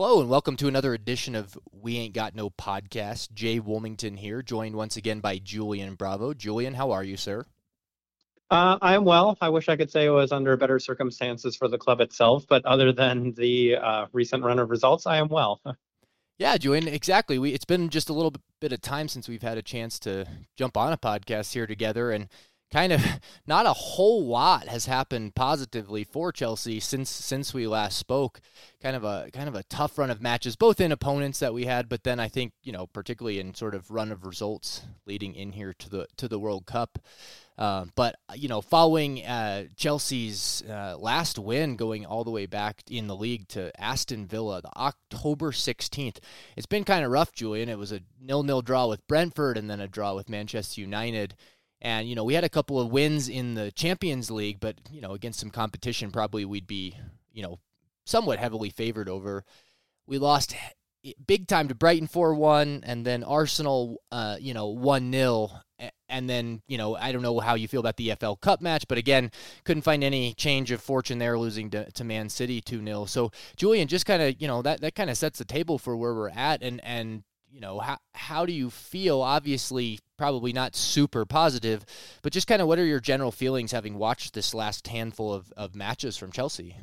Hello and welcome to another edition of We Ain't Got No Podcast. Jay Wilmington here, joined once again by Julian Bravo. Julian, how are you, sir? Uh, I am well. I wish I could say it was under better circumstances for the club itself, but other than the uh, recent run of results, I am well. Yeah, Julian, exactly. We it's been just a little bit of time since we've had a chance to jump on a podcast here together, and kind of not a whole lot has happened positively for Chelsea since since we last spoke. Kind of a kind of a tough run of matches, both in opponents that we had, but then I think you know particularly in sort of run of results leading in here to the to the World Cup. Uh, but you know, following uh, Chelsea's uh, last win, going all the way back in the league to Aston Villa, the October sixteenth, it's been kind of rough, Julian. It was a nil-nil draw with Brentford, and then a draw with Manchester United. And, you know, we had a couple of wins in the Champions League, but, you know, against some competition, probably we'd be, you know, somewhat heavily favored over. We lost big time to Brighton 4 1, and then Arsenal, uh, you know, 1 0. And then, you know, I don't know how you feel about the EFL Cup match, but again, couldn't find any change of fortune there, losing to, to Man City 2 0. So, Julian, just kind of, you know, that, that kind of sets the table for where we're at. And, and you know, how, how do you feel? Obviously, probably not super positive, but just kind of what are your general feelings having watched this last handful of, of matches from Chelsea?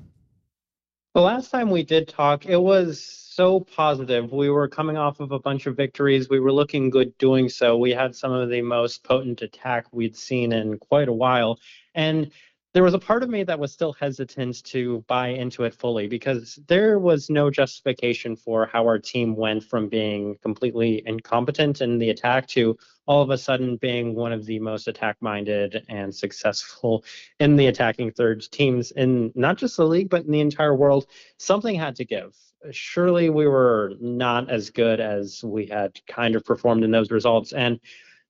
The last time we did talk, it was so positive. We were coming off of a bunch of victories. We were looking good doing so. We had some of the most potent attack we'd seen in quite a while. And there was a part of me that was still hesitant to buy into it fully because there was no justification for how our team went from being completely incompetent in the attack to all of a sudden being one of the most attack minded and successful in the attacking third teams in not just the league but in the entire world. Something had to give. Surely we were not as good as we had kind of performed in those results. And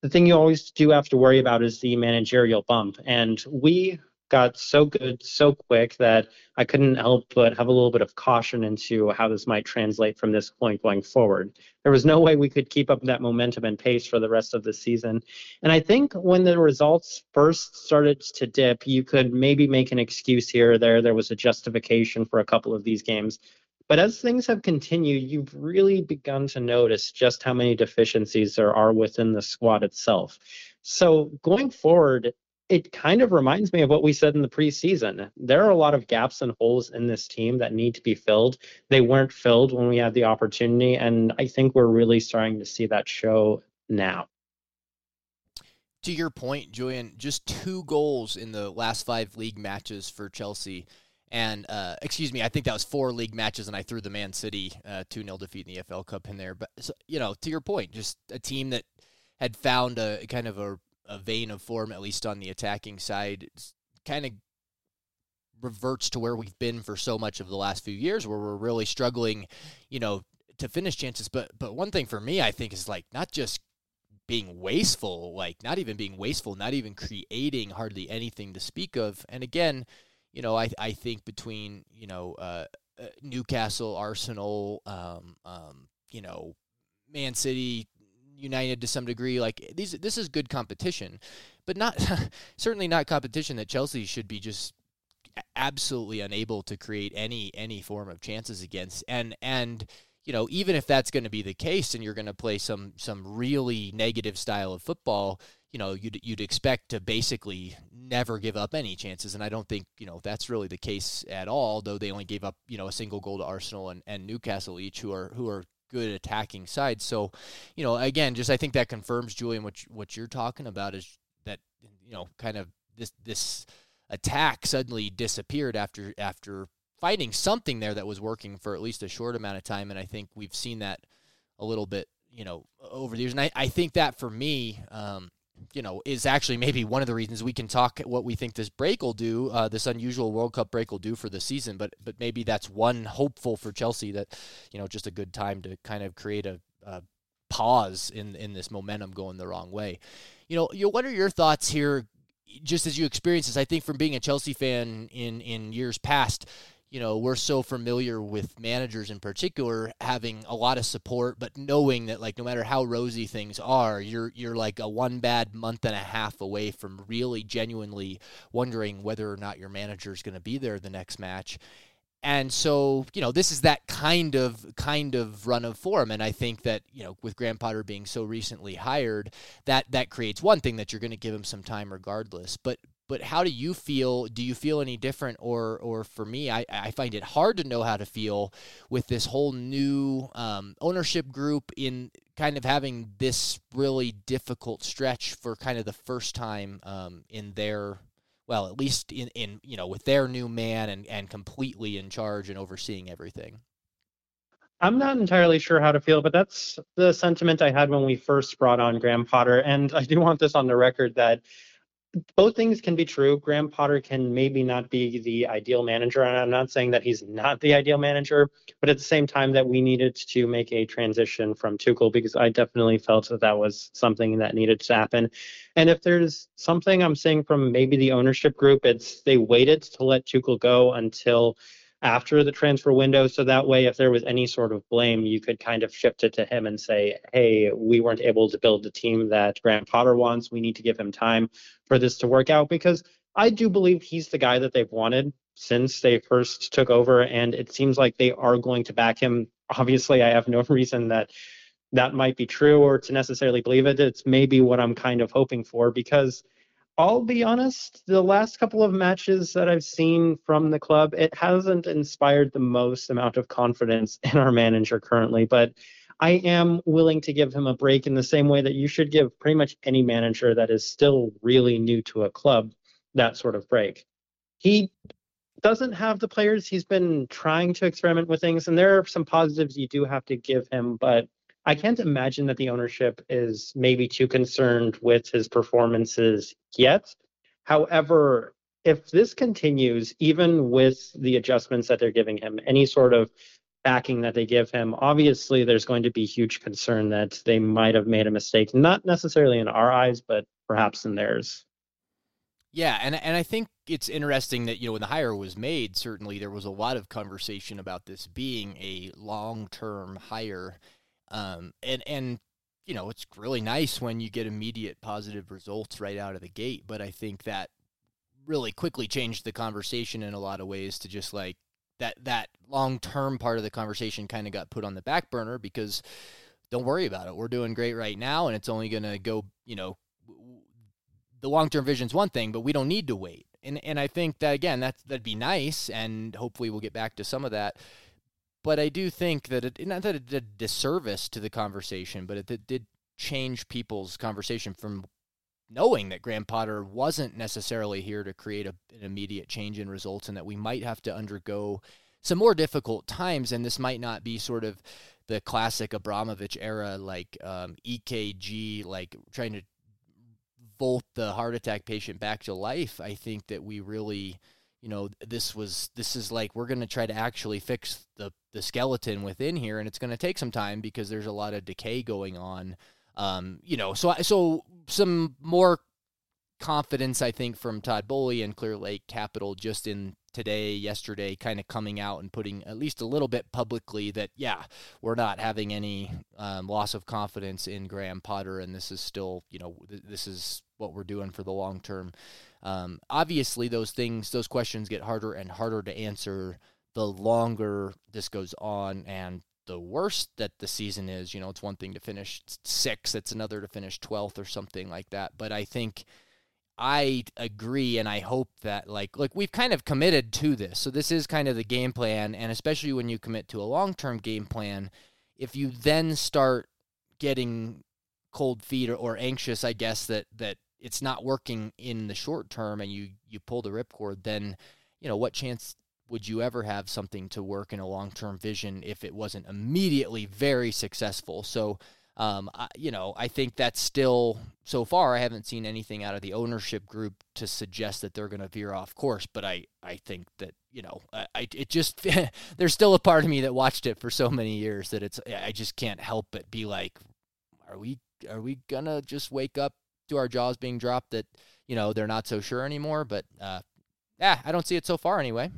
the thing you always do have to worry about is the managerial bump. And we got so good so quick that I couldn't help but have a little bit of caution into how this might translate from this point going forward. There was no way we could keep up that momentum and pace for the rest of the season. And I think when the results first started to dip, you could maybe make an excuse here or there. There was a justification for a couple of these games. But as things have continued, you've really begun to notice just how many deficiencies there are within the squad itself. So going forward, it kind of reminds me of what we said in the preseason. There are a lot of gaps and holes in this team that need to be filled. They weren't filled when we had the opportunity, and I think we're really starting to see that show now. To your point, Julian, just two goals in the last five league matches for Chelsea. And uh, excuse me, I think that was four league matches, and I threw the Man City uh, 2 0 defeat in the EFL Cup in there. But, so, you know, to your point, just a team that had found a kind of a a vein of form, at least on the attacking side, kind of reverts to where we've been for so much of the last few years, where we're really struggling, you know, to finish chances. But but one thing for me, I think, is like not just being wasteful, like not even being wasteful, not even creating hardly anything to speak of. And again, you know, I I think between you know uh, uh Newcastle, Arsenal, um, um, you know, Man City, United to some degree. Like these, this is good competition, but not certainly not competition that Chelsea should be just absolutely unable to create any any form of chances against. And and you know even if that's going to be the case, and you're going to play some some really negative style of football, you know you'd you'd expect to basically never give up any chances. And I don't think you know that's really the case at all. Though they only gave up you know a single goal to Arsenal and, and Newcastle each, who are who are good attacking side. So, you know, again, just I think that confirms Julian what what you're talking about is that you know, kind of this this attack suddenly disappeared after after finding something there that was working for at least a short amount of time, and I think we've seen that a little bit, you know, over the years. And I, I think that for me, um, you know, is actually maybe one of the reasons we can talk what we think this break will do, uh, this unusual World Cup break will do for the season. But but maybe that's one hopeful for Chelsea that, you know, just a good time to kind of create a, a pause in in this momentum going the wrong way. You know, you what are your thoughts here? Just as you experience this, I think from being a Chelsea fan in in years past, you know, we're so familiar with managers in particular having a lot of support, but knowing that like no matter how rosy things are, you're you're like a one bad month and a half away from really genuinely wondering whether or not your manager is going to be there the next match. and so you know this is that kind of kind of run of form and i think that you know with graham potter being so recently hired that that creates one thing that you're going to give him some time regardless but but how do you feel? Do you feel any different? Or or for me i, I find it hard to know how to feel with this whole new um, ownership group in kind of having this really difficult stretch for kind of the first time um, in their well at least in, in you know with their new man and, and completely in charge and overseeing everything. I'm not entirely sure how to feel, but that's the sentiment I had when we first brought on Graham Potter. And I do want this on the record that both things can be true. Graham Potter can maybe not be the ideal manager, and I'm not saying that he's not the ideal manager, but at the same time that we needed to make a transition from Tuchel because I definitely felt that that was something that needed to happen. And if there's something I'm seeing from maybe the ownership group, it's they waited to let Tuchel go until after the transfer window. So that way, if there was any sort of blame, you could kind of shift it to him and say, hey, we weren't able to build the team that Graham Potter wants. We need to give him time for this to work out because I do believe he's the guy that they've wanted since they first took over. And it seems like they are going to back him. Obviously, I have no reason that that might be true or to necessarily believe it. It's maybe what I'm kind of hoping for because I'll be honest, the last couple of matches that I've seen from the club, it hasn't inspired the most amount of confidence in our manager currently, but I am willing to give him a break in the same way that you should give pretty much any manager that is still really new to a club that sort of break. He doesn't have the players. He's been trying to experiment with things, and there are some positives you do have to give him, but I can't imagine that the ownership is maybe too concerned with his performances yet. However, if this continues, even with the adjustments that they're giving him, any sort of backing that they give him, obviously there's going to be huge concern that they might have made a mistake, not necessarily in our eyes, but perhaps in theirs. Yeah, and and I think it's interesting that you know when the hire was made, certainly there was a lot of conversation about this being a long-term hire um, and and you know it's really nice when you get immediate positive results right out of the gate. But I think that really quickly changed the conversation in a lot of ways to just like that that long term part of the conversation kind of got put on the back burner because don't worry about it. We're doing great right now, and it's only going to go. You know, the long term vision is one thing, but we don't need to wait. And and I think that again, that that'd be nice, and hopefully we'll get back to some of that. But I do think that it not that it did disservice to the conversation, but it, it did change people's conversation from knowing that Graham Potter wasn't necessarily here to create a, an immediate change in results and that we might have to undergo some more difficult times. And this might not be sort of the classic Abramovich era, like um, EKG, like trying to volt the heart attack patient back to life. I think that we really you know this was this is like we're going to try to actually fix the the skeleton within here and it's going to take some time because there's a lot of decay going on. Um, you know so so some more confidence i think from Todd Boehly and Clearlake Capital just in today yesterday kind of coming out and putting at least a little bit publicly that yeah we're not having any um, loss of confidence in graham potter and this is still you know th- this is what we're doing for the long term um, obviously, those things, those questions get harder and harder to answer the longer this goes on and the worse that the season is. You know, it's one thing to finish sixth, it's another to finish 12th or something like that. But I think I agree and I hope that like like we've kind of committed to this. So this is kind of the game plan and especially when you commit to a long-term game plan, if you then start getting cold feet or, or anxious, I guess that that it's not working in the short term and you you pull the ripcord, then you know what chance would you ever have something to work in a long term vision if it wasn't immediately very successful? So. Um, I, you know, I think that's still so far. I haven't seen anything out of the ownership group to suggest that they're going to veer off course. But I, I think that you know, I, I it just there's still a part of me that watched it for so many years that it's I just can't help but be like, are we are we gonna just wake up to our jaws being dropped that you know they're not so sure anymore. But uh, yeah, I don't see it so far anyway.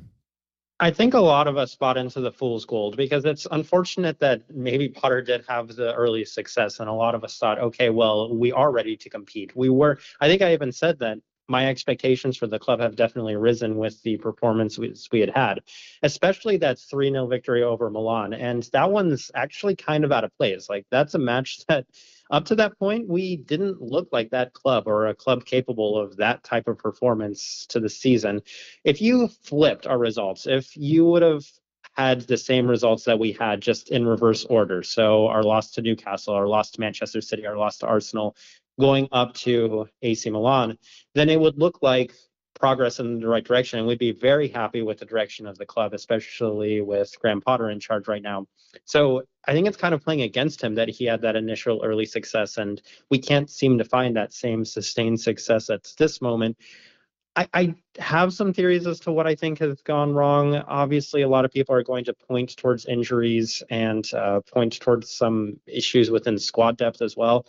I think a lot of us bought into the fool's gold because it's unfortunate that maybe Potter did have the early success, and a lot of us thought, okay, well, we are ready to compete. We were. I think I even said that my expectations for the club have definitely risen with the performance we, we had had, especially that 3 0 victory over Milan. And that one's actually kind of out of place. Like, that's a match that up to that point, we didn't look like that club or a club capable of that type of performance to the season. If you flipped our results, if you would have had the same results that we had just in reverse order. So our loss to Newcastle, our loss to Manchester City, our loss to Arsenal, going up to AC Milan, then it would look like progress in the right direction. And we'd be very happy with the direction of the club, especially with Graham Potter in charge right now. So I think it's kind of playing against him that he had that initial early success, and we can't seem to find that same sustained success at this moment. I, I, have some theories as to what I think has gone wrong. Obviously, a lot of people are going to point towards injuries and uh, point towards some issues within squad depth as well.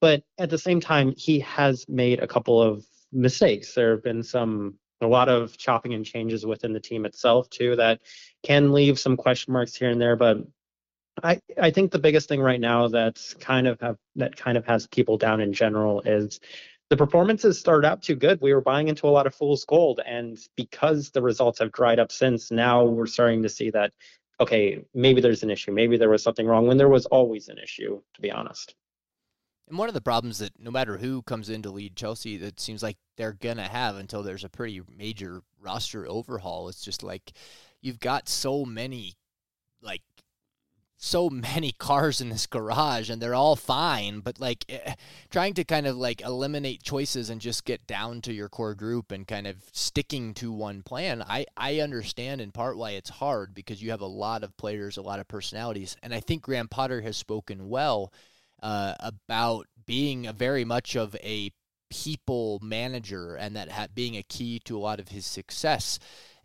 But at the same time, he has made a couple of mistakes. There have been some a lot of chopping and changes within the team itself too that can leave some question marks here and there. But I I think the biggest thing right now that's kind of have that kind of has people down in general is the performances started out too good. We were buying into a lot of fool's gold, and because the results have dried up since, now we're starting to see that okay, maybe there's an issue, maybe there was something wrong when there was always an issue, to be honest. And one of the problems that no matter who comes in to lead Chelsea, that seems like they're gonna have until there's a pretty major roster overhaul. It's just like you've got so many like so many cars in this garage and they're all fine but like eh, trying to kind of like eliminate choices and just get down to your core group and kind of sticking to one plan i i understand in part why it's hard because you have a lot of players a lot of personalities and i think graham potter has spoken well uh, about being a very much of a people manager and that ha- being a key to a lot of his success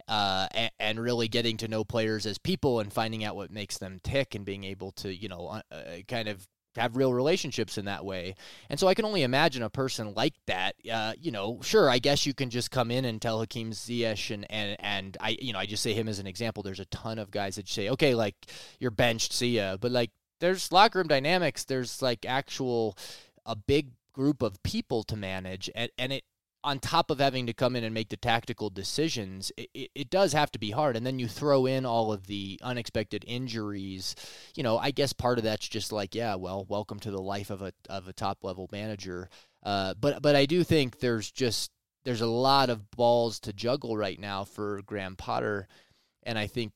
uh, and, and, really getting to know players as people and finding out what makes them tick and being able to, you know, uh, uh, kind of have real relationships in that way. And so I can only imagine a person like that. Uh, you know, sure, I guess you can just come in and tell Hakim Ziyech and, and and I you know I just say him as an example. There's a ton of guys that say, okay, like you're benched, see ya. But like there's locker room dynamics. There's like actual a big group of people to manage, and and it on top of having to come in and make the tactical decisions, it, it, it, does have to be hard. And then you throw in all of the unexpected injuries. You know, I guess part of that's just like, yeah, well, welcome to the life of a of a top level manager. Uh, but but I do think there's just there's a lot of balls to juggle right now for Graham Potter, and I think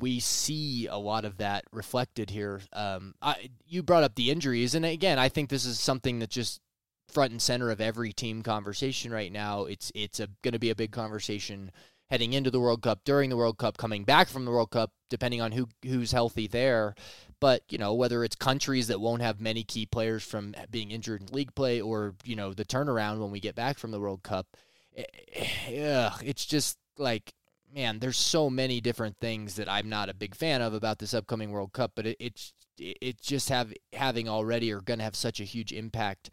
we see a lot of that reflected here. Um, I, you brought up the injuries, and again, I think this is something that just front and center of every team conversation right now. It's it's going to be a big conversation heading into the World Cup, during the World Cup, coming back from the World Cup, depending on who who's healthy there. But you know whether it's countries that won't have many key players from being injured in league play, or you know the turnaround when we get back from the World Cup. Yeah, it's just like man, there's so many different things that I'm not a big fan of about this upcoming World Cup, but it, it's it's just have having already are going to have such a huge impact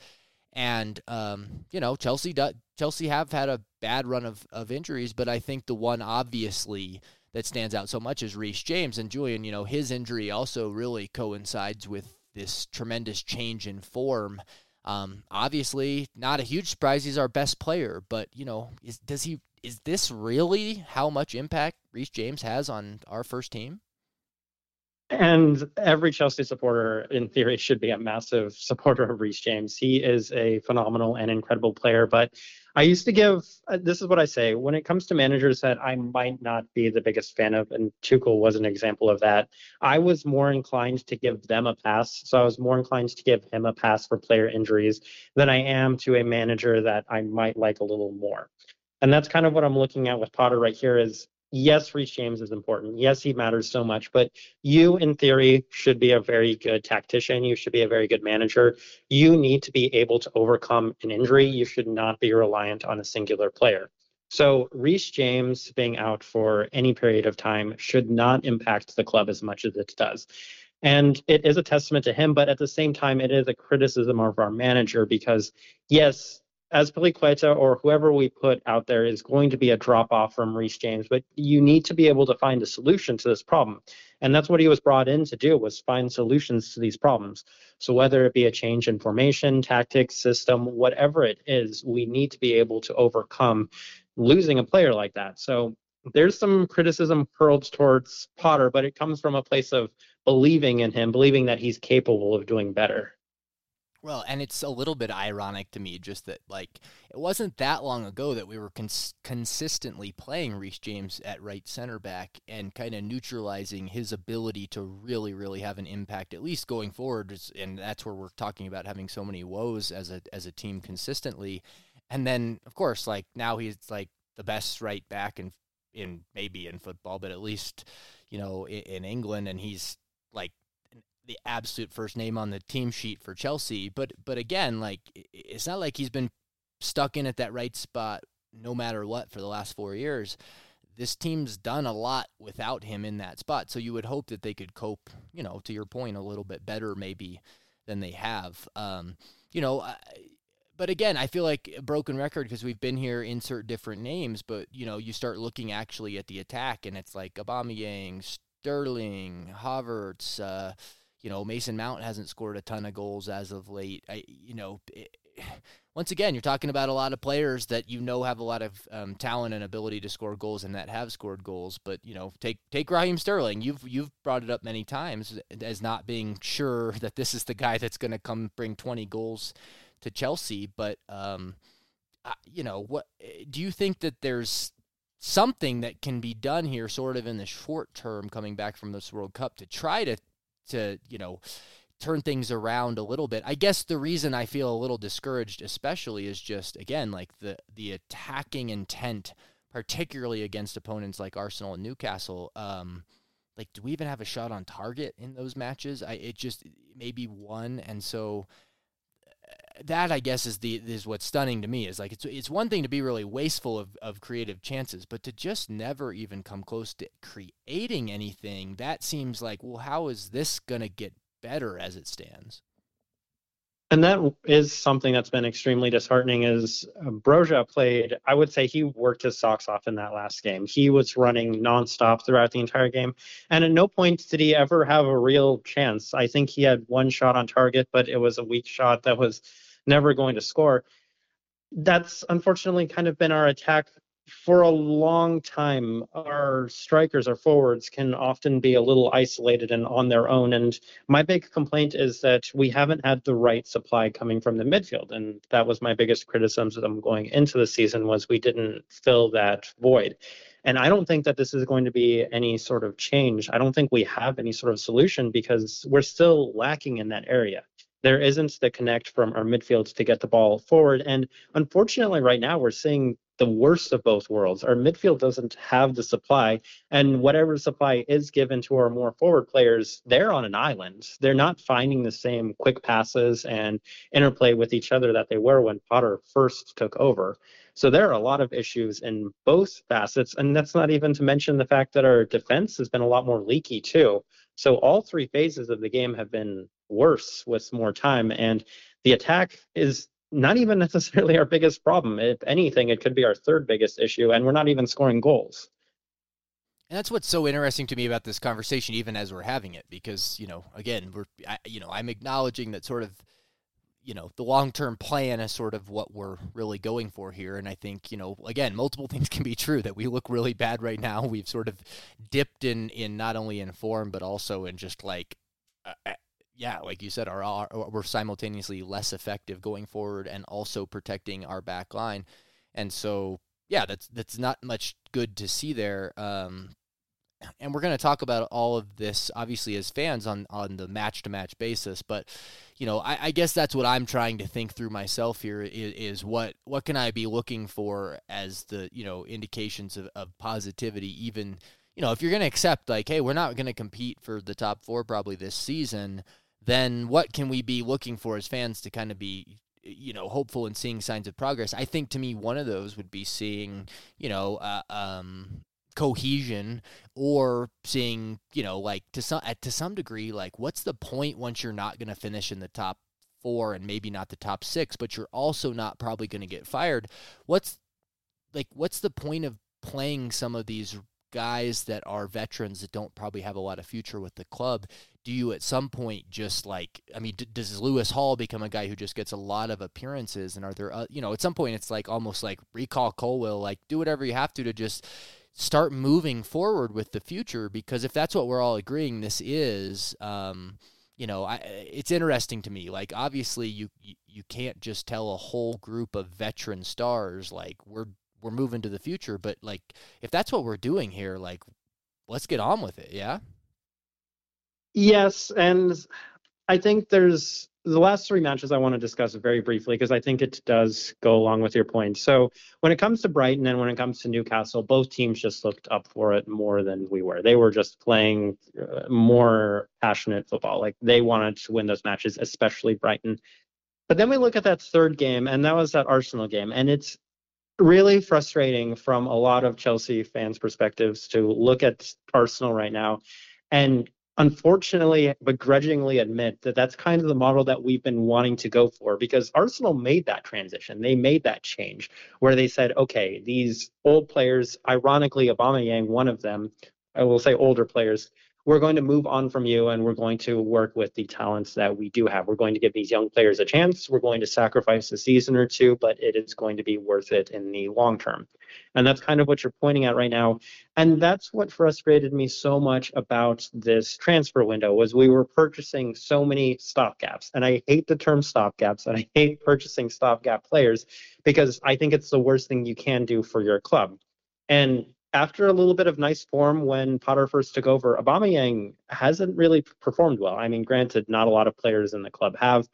and um, you know, Chelsea do, Chelsea have had a bad run of, of injuries, but I think the one obviously that stands out so much is Reece James and Julian. You know, his injury also really coincides with this tremendous change in form. Um, obviously, not a huge surprise. He's our best player, but you know, is does he? Is this really how much impact Reece James has on our first team? And every Chelsea supporter, in theory, should be a massive supporter of Reece James. He is a phenomenal and incredible player. But I used to give uh, this is what I say when it comes to managers that I might not be the biggest fan of, and Tuchel was an example of that. I was more inclined to give them a pass. So I was more inclined to give him a pass for player injuries than I am to a manager that I might like a little more. And that's kind of what I'm looking at with Potter right here is yes, Reece James is important. Yes, he matters so much, but you, in theory, should be a very good tactician. You should be a very good manager. You need to be able to overcome an injury. You should not be reliant on a singular player. So, Reece James being out for any period of time should not impact the club as much as it does. And it is a testament to him, but at the same time, it is a criticism of our manager because, yes, Azpilicueta or whoever we put out there is going to be a drop off from Reece James, but you need to be able to find a solution to this problem. And that's what he was brought in to do was find solutions to these problems. So whether it be a change in formation, tactics, system, whatever it is, we need to be able to overcome losing a player like that. So there's some criticism hurled towards Potter, but it comes from a place of believing in him, believing that he's capable of doing better. Well, and it's a little bit ironic to me just that, like, it wasn't that long ago that we were cons- consistently playing Reece James at right center back and kind of neutralizing his ability to really, really have an impact, at least going forward. And that's where we're talking about having so many woes as a as a team consistently. And then, of course, like now he's like the best right back in in maybe in football, but at least you know in, in England, and he's like the absolute first name on the team sheet for Chelsea. But but again, like it's not like he's been stuck in at that right spot no matter what for the last four years. This team's done a lot without him in that spot. So you would hope that they could cope, you know, to your point, a little bit better maybe than they have. Um, you know, I, but again, I feel like a broken record because we've been here, insert different names, but you know, you start looking actually at the attack, and it's like Aubameyang, Sterling, Havertz, uh, you know, Mason Mount hasn't scored a ton of goals as of late. I, you know, it, once again, you're talking about a lot of players that you know have a lot of um, talent and ability to score goals and that have scored goals. But you know, take take Raheem Sterling. You've you've brought it up many times as not being sure that this is the guy that's going to come bring 20 goals to Chelsea. But um, you know, what do you think that there's something that can be done here, sort of in the short term, coming back from this World Cup to try to to you know turn things around a little bit. I guess the reason I feel a little discouraged especially is just again like the the attacking intent particularly against opponents like Arsenal and Newcastle um like do we even have a shot on target in those matches? I it just maybe one and so that I guess is the is what's stunning to me is like it's it's one thing to be really wasteful of, of creative chances, but to just never even come close to creating anything, that seems like well, how is this gonna get better as it stands. And that is something that's been extremely disheartening. Is uh, Broja played? I would say he worked his socks off in that last game. He was running nonstop throughout the entire game, and at no point did he ever have a real chance. I think he had one shot on target, but it was a weak shot that was never going to score. That's unfortunately kind of been our attack for a long time, our strikers, our forwards, can often be a little isolated and on their own. And my big complaint is that we haven't had the right supply coming from the midfield, and that was my biggest criticism going into the season was we didn't fill that void. And I don't think that this is going to be any sort of change. I don't think we have any sort of solution because we're still lacking in that area there isn't the connect from our midfield to get the ball forward. And unfortunately, right now, we're seeing the worst of both worlds. Our midfield doesn't have the supply, and whatever supply is given to our more forward players, they're on an island. They're not finding the same quick passes and interplay with each other that they were when Potter first took over. So there are a lot of issues in both facets, and that's not even to mention the fact that our defense has been a lot more leaky too. So all three phases of the game have been worse with more time, and the attack is not even necessarily our biggest problem. If anything, it could be our third biggest issue, and we're not even scoring goals. And that's what's so interesting to me about this conversation, even as we're having it, because you know, again, we're, I, you know, I'm acknowledging that sort of, you know, the long term plan is sort of what we're really going for here, and I think, you know, again, multiple things can be true. That we look really bad right now. We've sort of dipped in in not only in form but also in just like uh, yeah, like you said, are, are we're simultaneously less effective going forward and also protecting our back line, and so yeah, that's that's not much good to see there. Um, and we're going to talk about all of this obviously as fans on on the match to match basis, but you know, I, I, guess that's what I'm trying to think through myself here is, is, what what can I be looking for as the you know indications of, of positivity even you know if you're going to accept like hey we're not going to compete for the top four probably this season then what can we be looking for as fans to kind of be you know hopeful and seeing signs of progress? I think to me one of those would be seeing you know uh, um, cohesion or seeing you know like to some to some degree like what's the point once you're not going to finish in the top four and maybe not the top six, but you're also not probably going to get fired. What's like what's the point of playing some of these guys that are veterans that don't probably have a lot of future with the club do you at some point just like i mean d- does lewis hall become a guy who just gets a lot of appearances and are there uh, you know at some point it's like almost like recall colwill like do whatever you have to to just start moving forward with the future because if that's what we're all agreeing this is um, you know I, it's interesting to me like obviously you, you you can't just tell a whole group of veteran stars like we're we're moving to the future. But like, if that's what we're doing here, like, let's get on with it. Yeah. Yes, and I think there's the last three matches I want to discuss very briefly because I think it does go along with your point. So when it comes to Brighton and when it comes to Newcastle, both teams just looked up for it more than we were. They were just playing uh, more passionate football. Like they wanted to win those matches, especially Brighton. But then we look at that third game, and that was that Arsenal game, and it's really frustrating from a lot of Chelsea fans' perspectives to look at Arsenal right now and unfortunately begrudgingly admit that that's kind of the model that we've been wanting to go for because Arsenal made that transition. They made that change where they said, okay, these old players, ironically, Aubameyang, one of them, I will say older players, we're going to move on from you and we're going to work with the talents that we do have. We're going to give these young players a chance. We're going to sacrifice a season or two, but it is going to be worth it in the long term. And that's kind of what you're pointing at right now. And that's what frustrated me so much about this transfer window was we were purchasing so many stopgaps. And I hate the term stopgaps and I hate purchasing stopgap players because I think it's the worst thing you can do for your club. And after a little bit of nice form when Potter first took over, Aubameyang hasn't really performed well. I mean, granted, not a lot of players in the club have,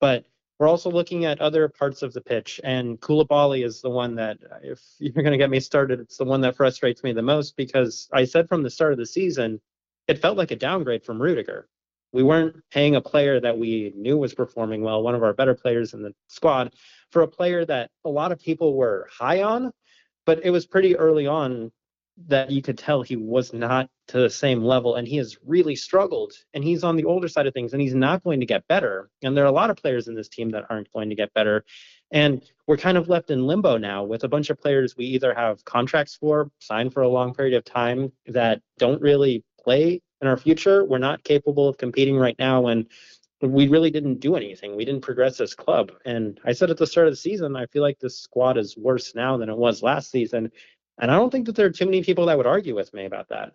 but we're also looking at other parts of the pitch, and Koulibaly is the one that, if you're going to get me started, it's the one that frustrates me the most because I said from the start of the season, it felt like a downgrade from Rudiger. We weren't paying a player that we knew was performing well, one of our better players in the squad, for a player that a lot of people were high on, but it was pretty early on that you could tell he was not to the same level and he has really struggled and he's on the older side of things and he's not going to get better. And there are a lot of players in this team that aren't going to get better. And we're kind of left in limbo now with a bunch of players we either have contracts for signed for a long period of time that don't really play in our future. We're not capable of competing right now and we really didn't do anything. We didn't progress as club. And i said at the start of the season i feel like this squad is worse now than it was last season and I don't think that there are too many people that would argue with me about that.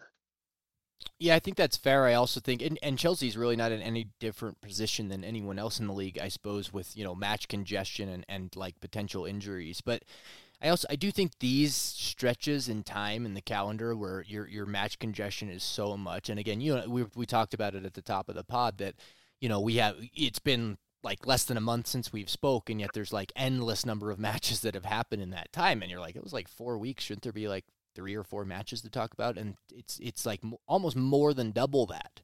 Yeah, I think that's fair. I also think, and, and Chelsea's really not in any different position than anyone else in the league, I suppose, with you know match congestion and, and like potential injuries. But I also I do think these stretches in time in the calendar where your your match congestion is so much, and again, you know, we we talked about it at the top of the pod that you know we have it's been like less than a month since we've spoke and yet there's like endless number of matches that have happened in that time and you're like it was like 4 weeks. Shouldn't there be like three or four matches to talk about? And it's it's like almost more than double that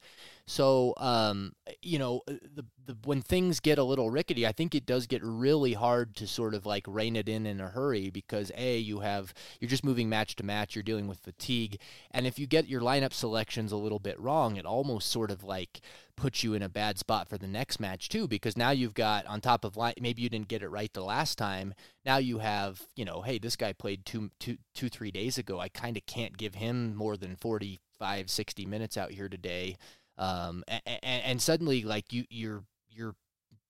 so, um, you know, uh, the, the when things get a little rickety, I think it does get really hard to sort of like rein it in in a hurry because a you have you're just moving match to match, you're dealing with fatigue, and if you get your lineup selections a little bit wrong, it almost sort of like puts you in a bad spot for the next match too because now you've got on top of line maybe you didn't get it right the last time now you have you know hey this guy played two two two three days ago. I kind of can't give him more than 45 60 minutes out here today um, and, and suddenly like you you're you're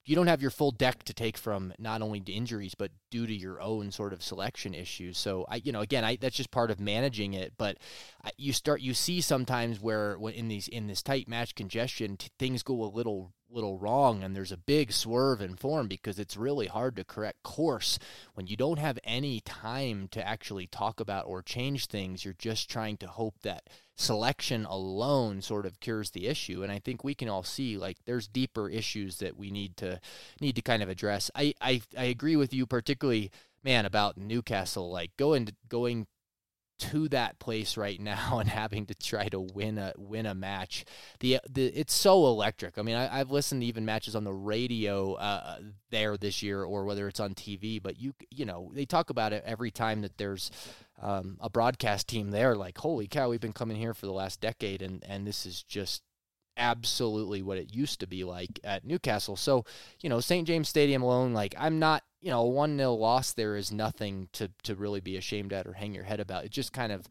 you don't have your full deck to take from not only to injuries but due to your own sort of selection issues. So I, you know, again, I that's just part of managing it. But you start you see sometimes where in these in this tight match congestion, t- things go a little little wrong and there's a big swerve in form because it's really hard to correct course when you don't have any time to actually talk about or change things you're just trying to hope that selection alone sort of cures the issue and i think we can all see like there's deeper issues that we need to need to kind of address i i, I agree with you particularly man about newcastle like going going to that place right now and having to try to win a win a match. The the it's so electric. I mean, I, have listened to even matches on the radio uh, there this year, or whether it's on TV. But you you know they talk about it every time that there's um, a broadcast team there. Like, holy cow, we've been coming here for the last decade, and and this is just absolutely what it used to be like at Newcastle. So, you know, St. James Stadium alone, like I'm not, you know, 1 nil loss there is nothing to, to really be ashamed at or hang your head about. It just kind of,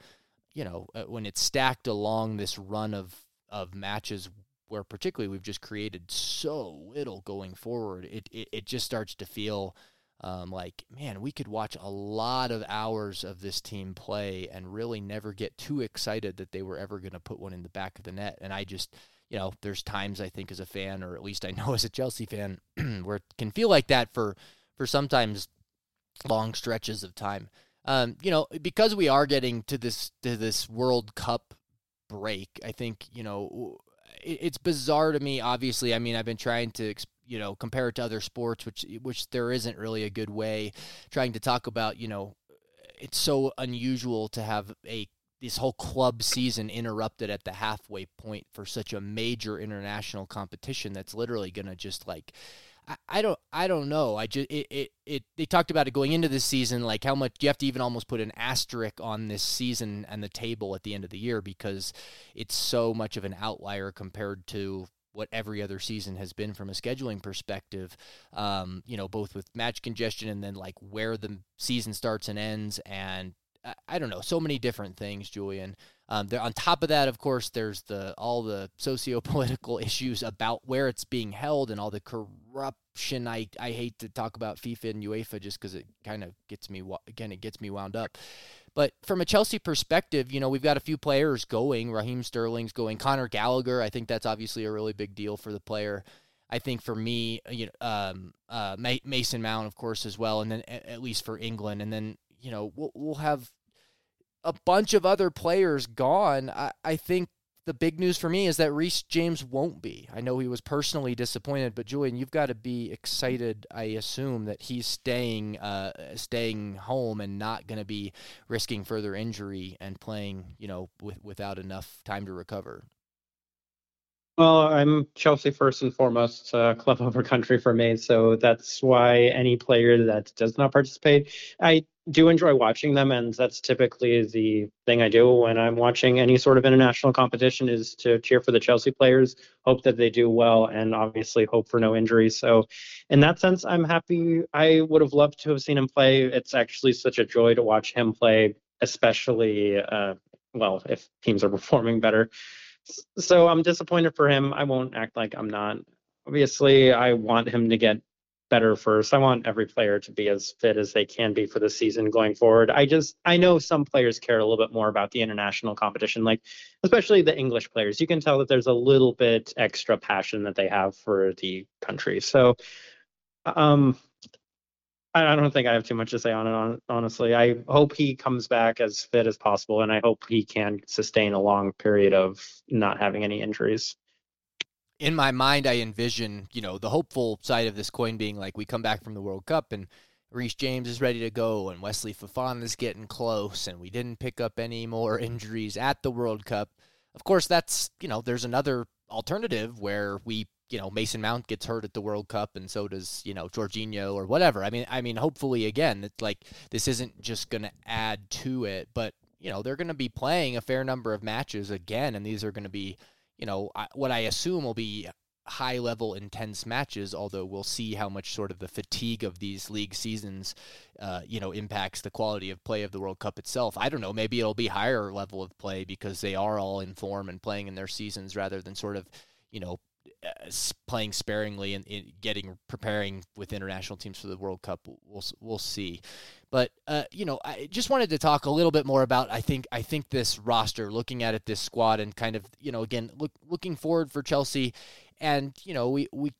you know, uh, when it's stacked along this run of, of matches where particularly we've just created so little going forward, it, it, it just starts to feel um, like, man, we could watch a lot of hours of this team play and really never get too excited that they were ever going to put one in the back of the net. And I just, you know, there's times I think as a fan, or at least I know as a Chelsea fan, where it can feel like that for for sometimes long stretches of time. Um, you know, because we are getting to this to this World Cup break, I think you know it, it's bizarre to me. Obviously, I mean, I've been trying to you know compare it to other sports, which which there isn't really a good way. Trying to talk about you know, it's so unusual to have a this whole club season interrupted at the halfway point for such a major international competition that's literally going to just like I, don't I don't know I just it, it it they talked about it going into this season like how much you have to even almost put an asterisk on this season and the table at the end of the year because it's so much of an outlier compared to what every other season has been from a scheduling perspective, um, you know, both with match congestion and then like where the season starts and ends and I don't know, so many different things, Julian. Um, there, on top of that, of course, there's the all the socio-political issues about where it's being held and all the corruption. I, I hate to talk about FIFA and UEFA just because it kind of gets me again it gets me wound up. But from a Chelsea perspective, you know we've got a few players going. Raheem Sterling's going. Conor Gallagher, I think that's obviously a really big deal for the player. I think for me, you know, um, uh, Mason Mount, of course, as well, and then at least for England, and then you know we'll, we'll have a bunch of other players gone. I, I think the big news for me is that Reece James won't be. I know he was personally disappointed, but Julian, you've got to be excited. I assume that he's staying, uh, staying home and not going to be risking further injury and playing, you know, with, without enough time to recover. Well, I'm Chelsea first and foremost, uh, club over country for me. So that's why any player that does not participate, I do enjoy watching them, and that's typically the thing I do when I'm watching any sort of international competition is to cheer for the Chelsea players, hope that they do well, and obviously hope for no injuries. So, in that sense, I'm happy. I would have loved to have seen him play. It's actually such a joy to watch him play, especially uh, well if teams are performing better so I'm disappointed for him. I won't act like I'm not. Obviously, I want him to get better first. I want every player to be as fit as they can be for the season going forward. I just I know some players care a little bit more about the international competition, like especially the English players. You can tell that there's a little bit extra passion that they have for the country. So um I don't think I have too much to say on it. Honestly, I hope he comes back as fit as possible, and I hope he can sustain a long period of not having any injuries. In my mind, I envision, you know, the hopeful side of this coin being like we come back from the World Cup and Reece James is ready to go, and Wesley Fofana is getting close, and we didn't pick up any more injuries at the World Cup. Of course, that's you know, there's another alternative where we you know Mason Mount gets hurt at the World Cup, and so does you know Jorginho or whatever. I mean, I mean, hopefully again, it's like this isn't just going to add to it, but you know they're going to be playing a fair number of matches again, and these are going to be you know what I assume will be high level intense matches although we'll see how much sort of the fatigue of these league seasons uh, you know impacts the quality of play of the world cup itself i don't know maybe it'll be higher level of play because they are all in form and playing in their seasons rather than sort of you know uh, playing sparingly and, and, getting preparing with international teams for the World Cup. We'll we'll see, but uh, you know, I just wanted to talk a little bit more about. I think I think this roster, looking at it, this squad, and kind of you know, again, look looking forward for Chelsea, and you know, we we.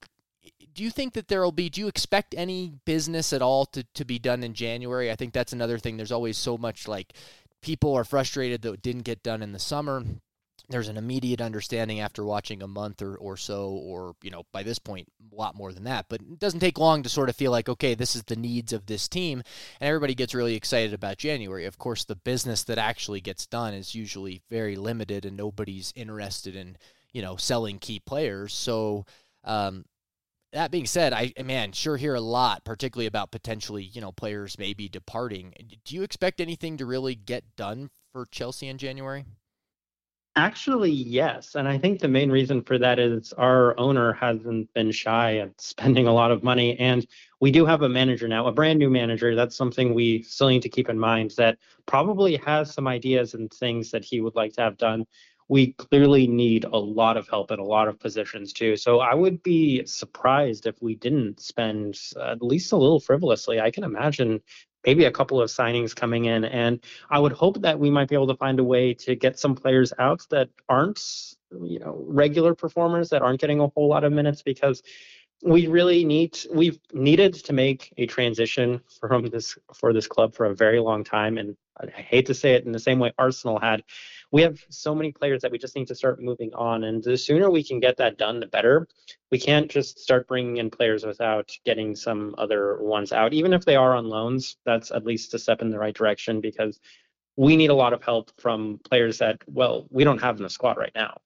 Do you think that there will be? Do you expect any business at all to, to be done in January? I think that's another thing. There's always so much like people are frustrated that it didn't get done in the summer there's an immediate understanding after watching a month or, or so, or, you know, by this point, a lot more than that. But it doesn't take long to sort of feel like, okay, this is the needs of this team. And everybody gets really excited about January. Of course, the business that actually gets done is usually very limited and nobody's interested in, you know, selling key players. So, um, that being said, I man sure hear a lot, particularly about potentially you know players maybe departing. Do you expect anything to really get done for Chelsea in January? Actually, yes. And I think the main reason for that is our owner hasn't been shy at spending a lot of money. And we do have a manager now, a brand new manager. That's something we still need to keep in mind that probably has some ideas and things that he would like to have done. We clearly need a lot of help in a lot of positions too. So I would be surprised if we didn't spend at least a little frivolously. I can imagine maybe a couple of signings coming in. And I would hope that we might be able to find a way to get some players out that aren't, you know, regular performers that aren't getting a whole lot of minutes because we really need we've needed to make a transition from this for this club for a very long time and I hate to say it in the same way Arsenal had we have so many players that we just need to start moving on. And the sooner we can get that done, the better. We can't just start bringing in players without getting some other ones out. Even if they are on loans, that's at least a step in the right direction because we need a lot of help from players that, well, we don't have in the squad right now.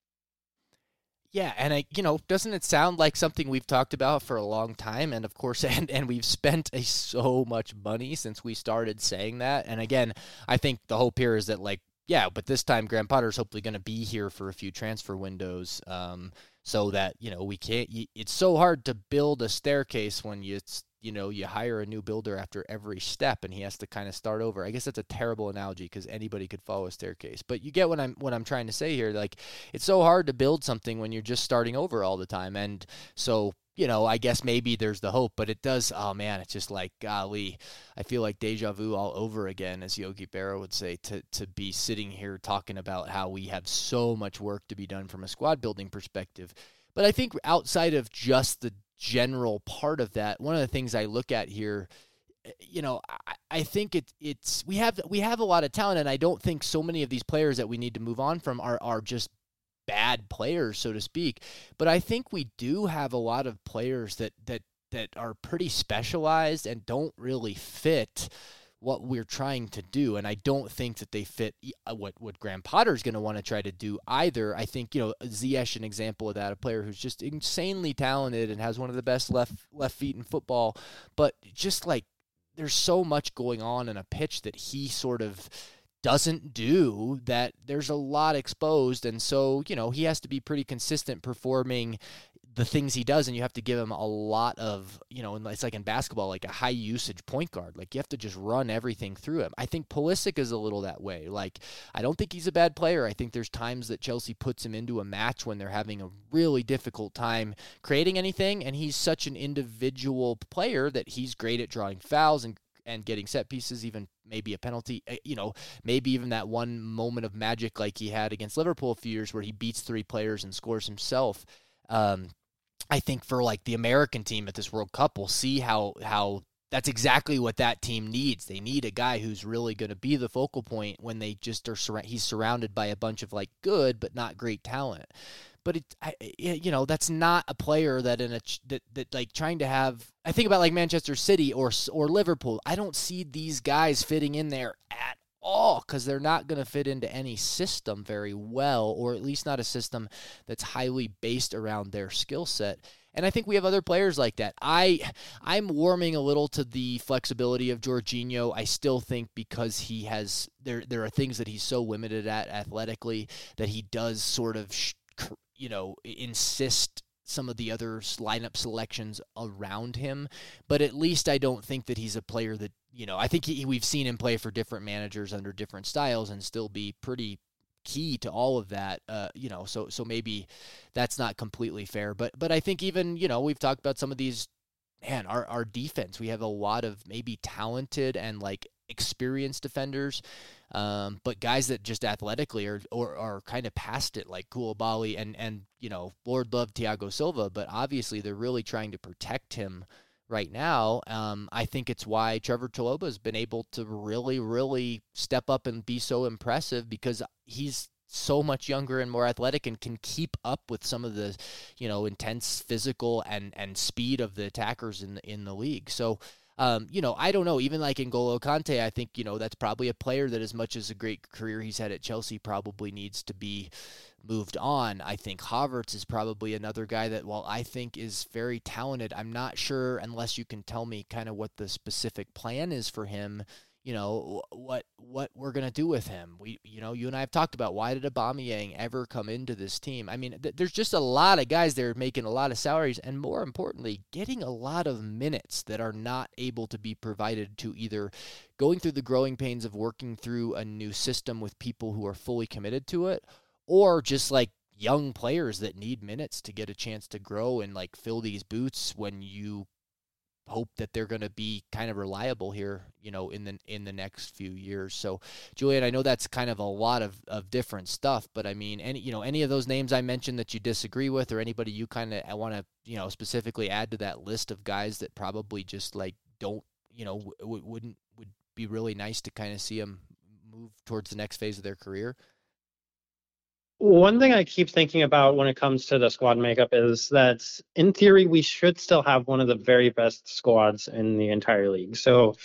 Yeah, and I, you know, doesn't it sound like something we've talked about for a long time? And of course, and and we've spent a, so much money since we started saying that. And again, I think the hope here is that like yeah, but this time Graham Potter's hopefully going to be here for a few transfer windows, um, so that you know we can't. It's so hard to build a staircase when you you know you hire a new builder after every step, and he has to kind of start over. I guess that's a terrible analogy because anybody could follow a staircase, but you get what I'm what I'm trying to say here. Like it's so hard to build something when you're just starting over all the time, and so you know, I guess maybe there's the hope, but it does. Oh man, it's just like golly, I feel like deja vu all over again, as Yogi Berra would say. To to be sitting here talking about how we have so much work to be done from a squad building perspective, but I think outside of just the general part of that, one of the things I look at here you know, I, I think it, it's we have we have a lot of talent, and I don't think so many of these players that we need to move on from are are just bad players, so to speak. But I think we do have a lot of players that that that are pretty specialized and don't really fit what we're trying to do. And I don't think that they fit uh, what, what Graham Potter's going to want to try to do either. I think, you know, Ziyech, an example of that, a player who's just insanely talented and has one of the best left left feet in football, but just like there's so much going on in a pitch that he sort of doesn't do that there's a lot exposed and so you know he has to be pretty consistent performing the things he does and you have to give him a lot of you know it's like in basketball like a high usage point guard like you have to just run everything through him. I think Pulisic is a little that way like i don't think he's a bad player. I think there's times that chelsea puts him into a match when they're having a really difficult time creating anything and he's such an individual player that he's great at drawing fouls and and getting set pieces, even maybe a penalty, eh, you know, maybe even that one moment of magic like he had against Liverpool a few years where he beats three players and scores himself. Um, I think for like the American team at this World Cup, we'll see how how that's exactly what that team needs. They need a guy who's really going to be the focal point when they just are sur- he's surrounded by a bunch of like good but not great talent but it, I, you know, that's not a player that in a that, that like trying to have. I think about like Manchester City or or Liverpool. I don't see these guys fitting in there at all because they're not going to fit into any system very well, or at least not a system that's highly based around their skill set. And I think we have other players like that. I I'm warming a little to the flexibility of Jorginho. I still think because he has there there are things that he's so limited at athletically that he does sort of sh- you know, insist some of the other lineup selections around him. But at least I don't think that he's a player that you know. I think he, we've seen him play for different managers under different styles and still be pretty key to all of that. Uh, you know, so so maybe that's not completely fair. But but I think even you know we've talked about some of these. Man, our our defense. We have a lot of maybe talented and like experienced defenders um, but guys that just athletically are or are kind of past it, like Koulibaly and and you know Lord love Thiago Silva, but obviously they're really trying to protect him right now. Um, I think it's why Trevor Chalobah has been able to really, really step up and be so impressive because he's so much younger and more athletic and can keep up with some of the, you know, intense physical and and speed of the attackers in in the league. So um, you know, I don't know. Even like N'Golo Kante, I think you know that's probably a player that, as much as a great career he's had at Chelsea, probably needs to be moved on. I think Havertz is probably another guy that, while I think is very talented, I'm not sure unless you can tell me kind of what the specific plan is for him you know what what we're gonna do with him. We you know you and I have talked about why did Aubameyang ever come into this team? I mean, th- there's just a lot of guys there making a lot of salaries, and more importantly, getting a lot of minutes that are not able to be provided to either going through the growing pains of working through a new system with people who are fully committed to it, or just like young players that need minutes to get a chance to grow and like fill these boots when you hope that they're going to be kind of reliable here, you know, in the in the next few years. So, Julian, I know that's kind of a lot of, of different stuff, but I mean, any you know, any of those names I mentioned that you disagree with, or anybody you kind of I want to you know specifically add to that list of guys that probably just like don't you know w- wouldn't would be really nice to kind of see them move towards the next phase of their career. One thing I keep thinking about when it comes to the squad makeup is that in theory, we should still have one of the very best squads in the entire league. So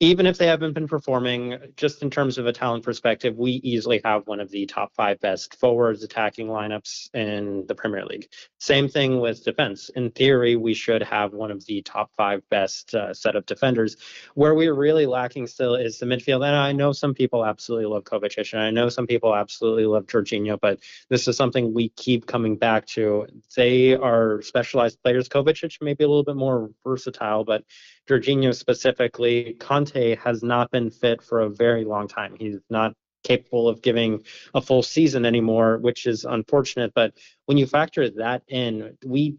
even if they haven't been performing, just in terms of a talent perspective, we easily have one of the top five best forwards attacking lineups in the Premier League. Same thing with defense. In theory, we should have one of the top five best uh, set of defenders. Where we're really lacking still is the midfield. And I know some people absolutely love Kovacic, and I know some people absolutely love Jorginho, but this is something we keep coming back to. They are specialized players. Kovacic may be a little bit more versatile, but Jorginho specifically, Kante has not been fit for a very long time. He's not capable of giving a full season anymore, which is unfortunate. But when you factor that in, we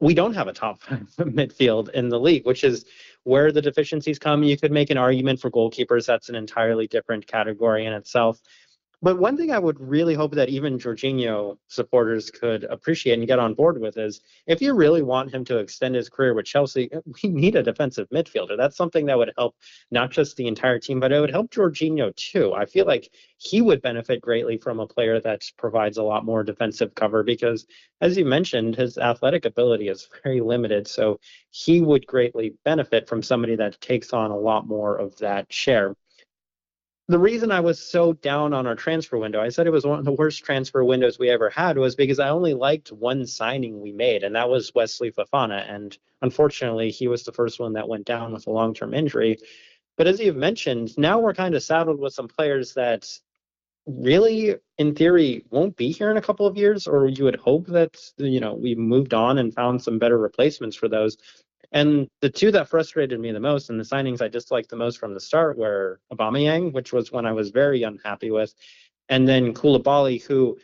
we don't have a top midfield in the league, which is where the deficiencies come. You could make an argument for goalkeepers. That's an entirely different category in itself. But one thing I would really hope that even Jorginho supporters could appreciate and get on board with is if you really want him to extend his career with Chelsea, we need a defensive midfielder. That's something that would help not just the entire team, but it would help Jorginho too. I feel like he would benefit greatly from a player that provides a lot more defensive cover because, as you mentioned, his athletic ability is very limited. So he would greatly benefit from somebody that takes on a lot more of that share the reason I was so down on our transfer window, I said it was one of the worst transfer windows we ever had, was because I only liked one signing we made, and that was Wesley Fofana. And unfortunately, he was the first one that went down with a long term injury. But as you've mentioned, now we're kind of saddled with some players that really, in theory, won't be here in a couple of years, or you would hope that, you know, we moved on and found some better replacements for those. And the two that frustrated me the most and the signings I disliked the most from the start were Aubameyang, which was one I was very unhappy with, and then Koulibaly, who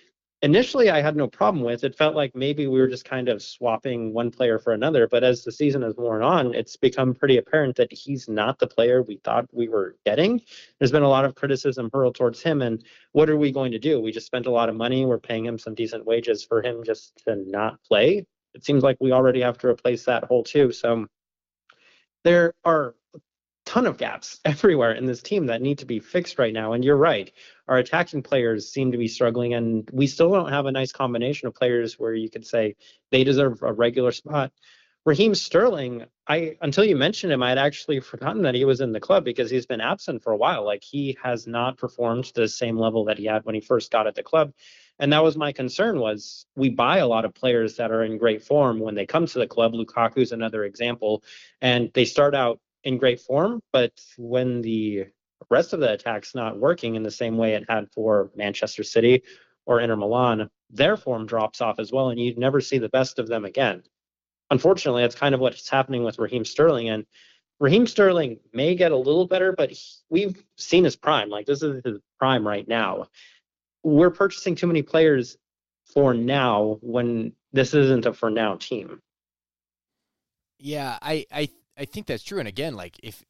initially I had no problem with. It felt like maybe we were just kind of swapping one player for another. But as the season has worn on, it's become pretty apparent that he's not the player we thought we were getting. There's been a lot of criticism hurled towards him. And what are we going to do? We just spent a lot of money. We're paying him some decent wages for him just to not play it seems like we already have to replace that hole too. So there are a ton of gaps everywhere in this team that need to be fixed right now. And you're right, our attacking players seem to be struggling, and we still don't have a nice combination of players where you could say they deserve a regular spot. Raheem Sterling, I until you mentioned him, I had actually forgotten that he was in the club because he's been absent for a while. Like he has not performed to the same level that he had when he first got at the club and that was my concern was we buy a lot of players that are in great form when they come to the club. Lukaku's another example. And they start out in great form but when the rest of the attack's not working in the same way it had for manchester city or inter milan their form drops off as well and you never see the best of them again. Unfortunately that's kind of what's happening with raheem sterling and Raheem Sterling may get a little better, but he, we've seen his prime. Like this is his prime right now we're purchasing too many players for now when this isn't a for now team. Yeah, I I I think that's true. And again, like if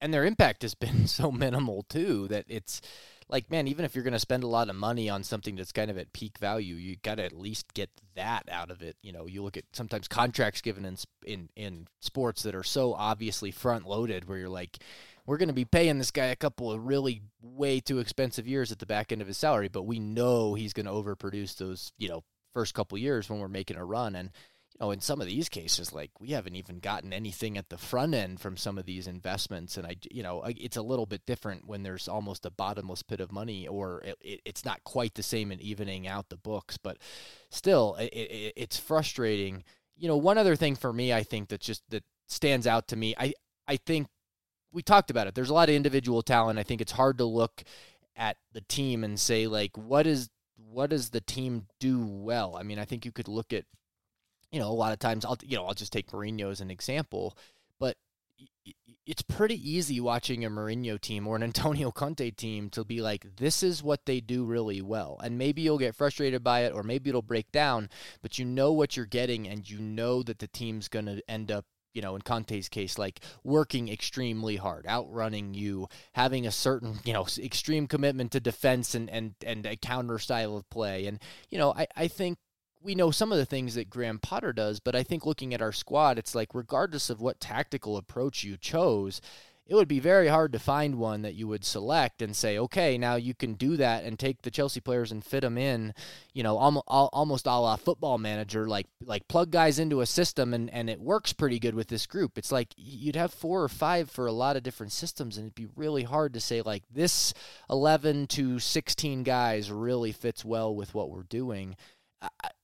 and their impact has been so minimal too that it's like man, even if you're going to spend a lot of money on something that's kind of at peak value, you got to at least get that out of it. You know, you look at sometimes contracts given in in in sports that are so obviously front loaded, where you're like we're going to be paying this guy a couple of really way too expensive years at the back end of his salary, but we know he's going to overproduce those, you know, first couple years when we're making a run. And, you know, in some of these cases, like we haven't even gotten anything at the front end from some of these investments. And I, you know, it's a little bit different when there's almost a bottomless pit of money or it, it, it's not quite the same in evening out the books, but still it, it's frustrating. You know, one other thing for me, I think that just, that stands out to me, I, I think we talked about it. There's a lot of individual talent. I think it's hard to look at the team and say like what is what does the team do well? I mean, I think you could look at you know, a lot of times I'll you know, I'll just take Mourinho as an example, but it's pretty easy watching a Mourinho team or an Antonio Conte team to be like, this is what they do really well. And maybe you'll get frustrated by it or maybe it'll break down, but you know what you're getting and you know that the team's going to end up you know, in Conte's case, like working extremely hard, outrunning you, having a certain, you know, extreme commitment to defense and and and a counter style of play. And you know, I I think we know some of the things that Graham Potter does, but I think looking at our squad, it's like regardless of what tactical approach you chose, it would be very hard to find one that you would select and say, okay, now you can do that and take the Chelsea players and fit them in, you know, almost, a la football manager, like like plug guys into a system and, and it works pretty good with this group. It's like you'd have four or five for a lot of different systems and it'd be really hard to say like this 11 to 16 guys really fits well with what we're doing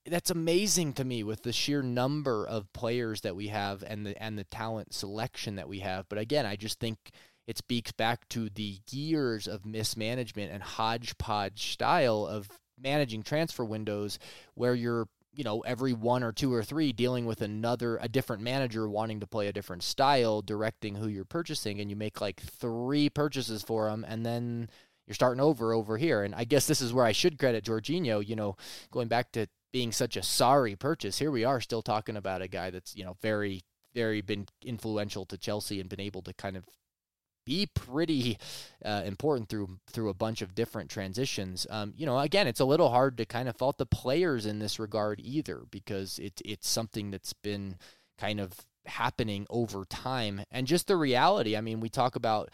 that's amazing to me with the sheer number of players that we have and the and the talent selection that we have. But again, I just think it speaks back to the years of mismanagement and hodgepodge style of managing transfer windows where you're you know every one or two or three dealing with another a different manager wanting to play a different style directing who you're purchasing and you make like three purchases for them and then you're starting over over here. And I guess this is where I should credit Jorginho, you know, going back to being such a sorry purchase. Here we are still talking about a guy that's, you know, very, very been influential to Chelsea and been able to kind of be pretty uh, important through through a bunch of different transitions. Um, you know, again, it's a little hard to kind of fault the players in this regard either because it, it's something that's been kind of happening over time and just the reality. I mean, we talk about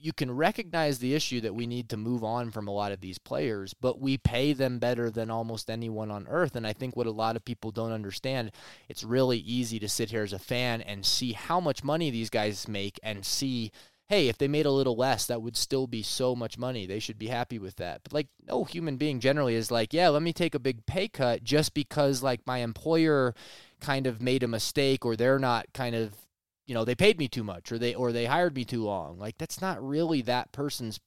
you can recognize the issue that we need to move on from a lot of these players, but we pay them better than almost anyone on earth. And I think what a lot of people don't understand, it's really easy to sit here as a fan and see how much money these guys make and see, hey, if they made a little less, that would still be so much money. They should be happy with that. But like no human being generally is like, yeah, let me take a big pay cut just because like my employer kind of made a mistake or they're not kind of you know they paid me too much or they or they hired me too long. Like that's not really that person's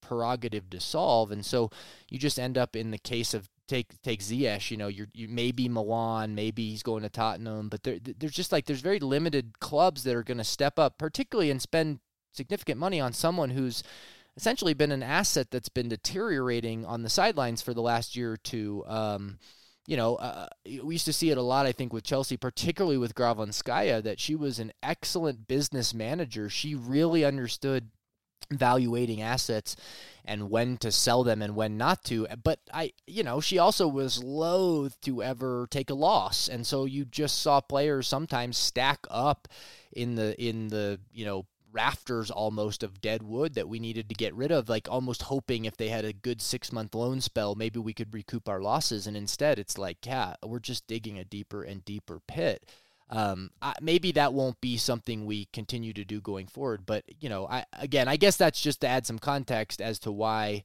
prerogative to solve. And so you just end up in the case of take take Ziyech you know you're you maybe Milan maybe he's going to Tottenham but there, there's just like there's very limited clubs that are going to step up particularly and spend significant money on someone who's essentially been an asset that's been deteriorating on the sidelines for the last year or two. Um, you know, uh, we used to see it a lot, I think, with Chelsea, particularly with Granovskaia, that she was an excellent business manager. She really understood valuating assets and when to sell them and when not to. But I, you know, she also was loath to ever take a loss, and so you just saw players sometimes stack up in the in the you know rafters almost of dead wood that we needed to get rid of, like almost hoping if they had a good six month loan spell, maybe we could recoup our losses. And instead, it's like, yeah, we're just digging a deeper and deeper pit. Um, I, maybe that won't be something we continue to do going forward. But you know, I again, I guess that's just to add some context as to why.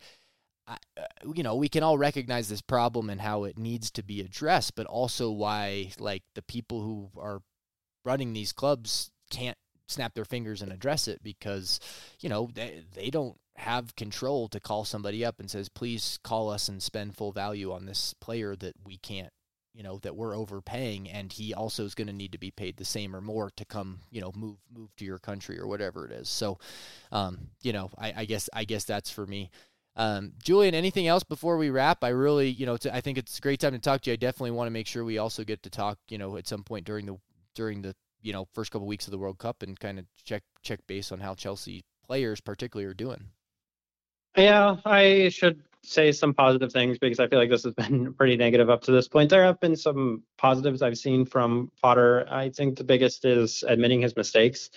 I, uh, you know, we can all recognize this problem and how it needs to be addressed, but also why, like, the people who are running these clubs can't snap their fingers and address it because you know they, they don't have control to call somebody up and says please call us and spend full value on this player that we can't you know that we're overpaying and he also is going to need to be paid the same or more to come you know move move to your country or whatever it is so um you know i, I guess i guess that's for me um, Julian, anything else before we wrap? I really, you know, I think it's a great time to talk to you. I definitely want to make sure we also get to talk, you know, at some point during the during the you know first couple of weeks of the World Cup and kind of check check base on how Chelsea players particularly are doing. Yeah, I should say some positive things because I feel like this has been pretty negative up to this point. There have been some positives I've seen from Potter. I think the biggest is admitting his mistakes.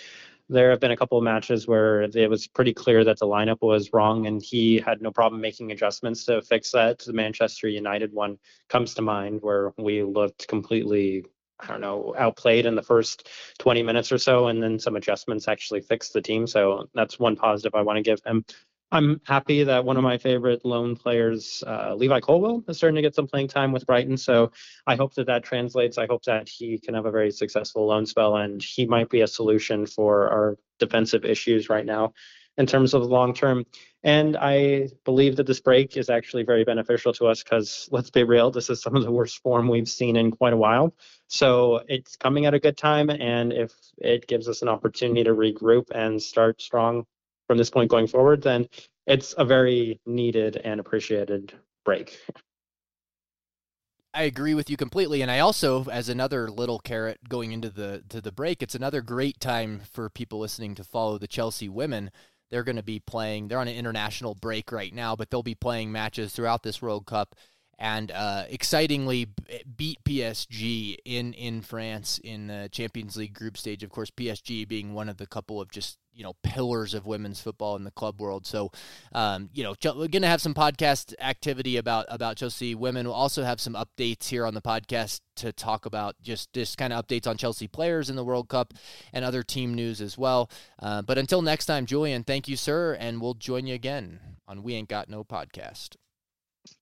There have been a couple of matches where it was pretty clear that the lineup was wrong, and he had no problem making adjustments to fix that. The Manchester United one comes to mind where we looked completely I don't know, outplayed in the first 20 minutes or so, and then some adjustments actually fixed the team. So that's one positive I want to give him. I'm happy that one of my favorite loan players, uh, Levi Colwill, is starting to get some playing time with Brighton. So I hope that that translates. I hope that he can have a very successful loan spell, and he might be a solution for our defensive issues right now in terms of the long term. And I believe that this break is actually very beneficial to us because let's be real, this is some of the worst form we've seen in quite a while. So it's coming at a good time. And if it gives us an opportunity to regroup and start strong from this point going forward, then it's a very needed and appreciated break. I agree with you completely, and I also, as another little carrot going into the to the break, it's another great time for people listening to follow the Chelsea women they're going to be playing. They're on an international break right now, but they'll be playing matches throughout this World Cup and uh, excitingly beat PSG in in France in the Champions League group stage. Of course, PSG being one of the couple of just you know pillars of women's football in the club world. So, um, you know, we're gonna have some podcast activity about about Chelsea women. We'll also have some updates here on the podcast to talk about just just kind of updates on Chelsea players in the World Cup and other team news as well. Uh, but until next time, Julian, thank you, sir, and we'll join you again on We Ain't Got No Podcast.